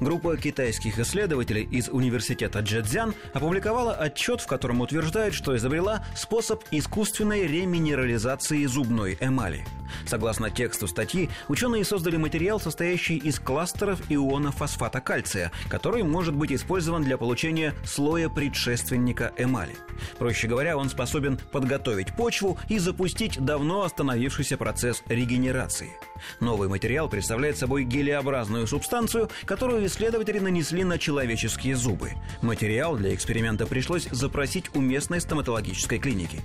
Группа китайских исследователей из университета Джэцзян опубликовала отчет, в котором утверждает, что изобрела способ искусственной реминерализации зубной эмали. Согласно тексту статьи, ученые создали материал, состоящий из кластеров иона фосфата кальция, который может быть использован для получения слоя предшественника эмали. Проще говоря, он способен подготовить почву и запустить давно остановившийся процесс регенерации. Новый материал представляет собой гелеобразную субстанцию, которую исследователи нанесли на человеческие зубы. Материал для эксперимента пришлось запросить у местной стоматологической клиники.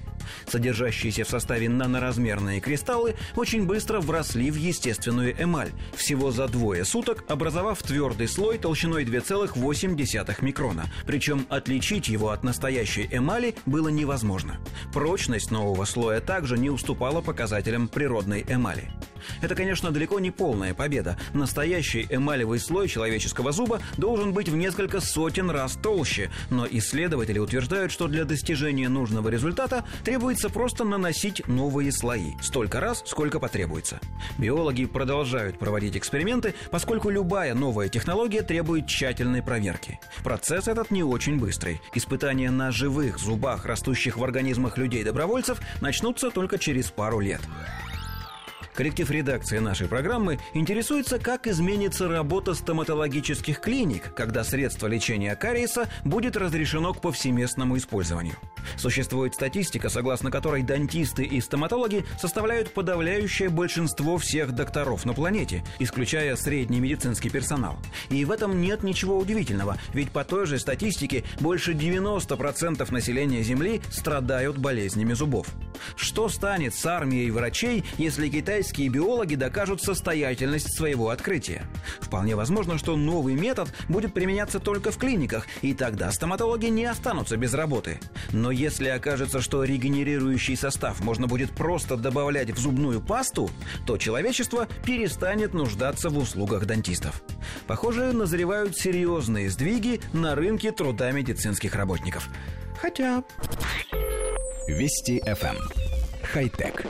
Содержащиеся в составе наноразмерные кристаллы очень быстро вросли в естественную эмаль, всего за двое суток образовав твердый слой толщиной 2,8 микрона. Причем отличить его от настоящей эмали было невозможно. Прочность нового слоя также не уступала показателям природной эмали. Это, конечно, далеко не полная победа. Настоящий эмалевый слой человеческого зуба должен быть в несколько сотен раз толще, но исследователи утверждают, что для достижения нужного результата требуется просто наносить новые слои, столько раз, сколько потребуется. Биологи продолжают проводить эксперименты, поскольку любая новая технология требует тщательной проверки. Процесс этот не очень быстрый. Испытания на живых зубах, растущих в организмах людей-добровольцев, начнутся только через пару лет. Коллектив редакции нашей программы интересуется, как изменится работа стоматологических клиник, когда средство лечения кариеса будет разрешено к повсеместному использованию. Существует статистика, согласно которой дантисты и стоматологи составляют подавляющее большинство всех докторов на планете, исключая средний медицинский персонал. И в этом нет ничего удивительного, ведь по той же статистике больше 90% населения Земли страдают болезнями зубов. Что станет с армией врачей, если китайские биологи докажут состоятельность своего открытия? Вполне возможно, что новый метод будет применяться только в клиниках, и тогда стоматологи не останутся без работы. Но если окажется, что регенерирующий состав можно будет просто добавлять в зубную пасту, то человечество перестанет нуждаться в услугах дантистов. Похоже, назревают серьезные сдвиги на рынке труда медицинских работников. Хотя... Вести FM. Эм. Хай-тек.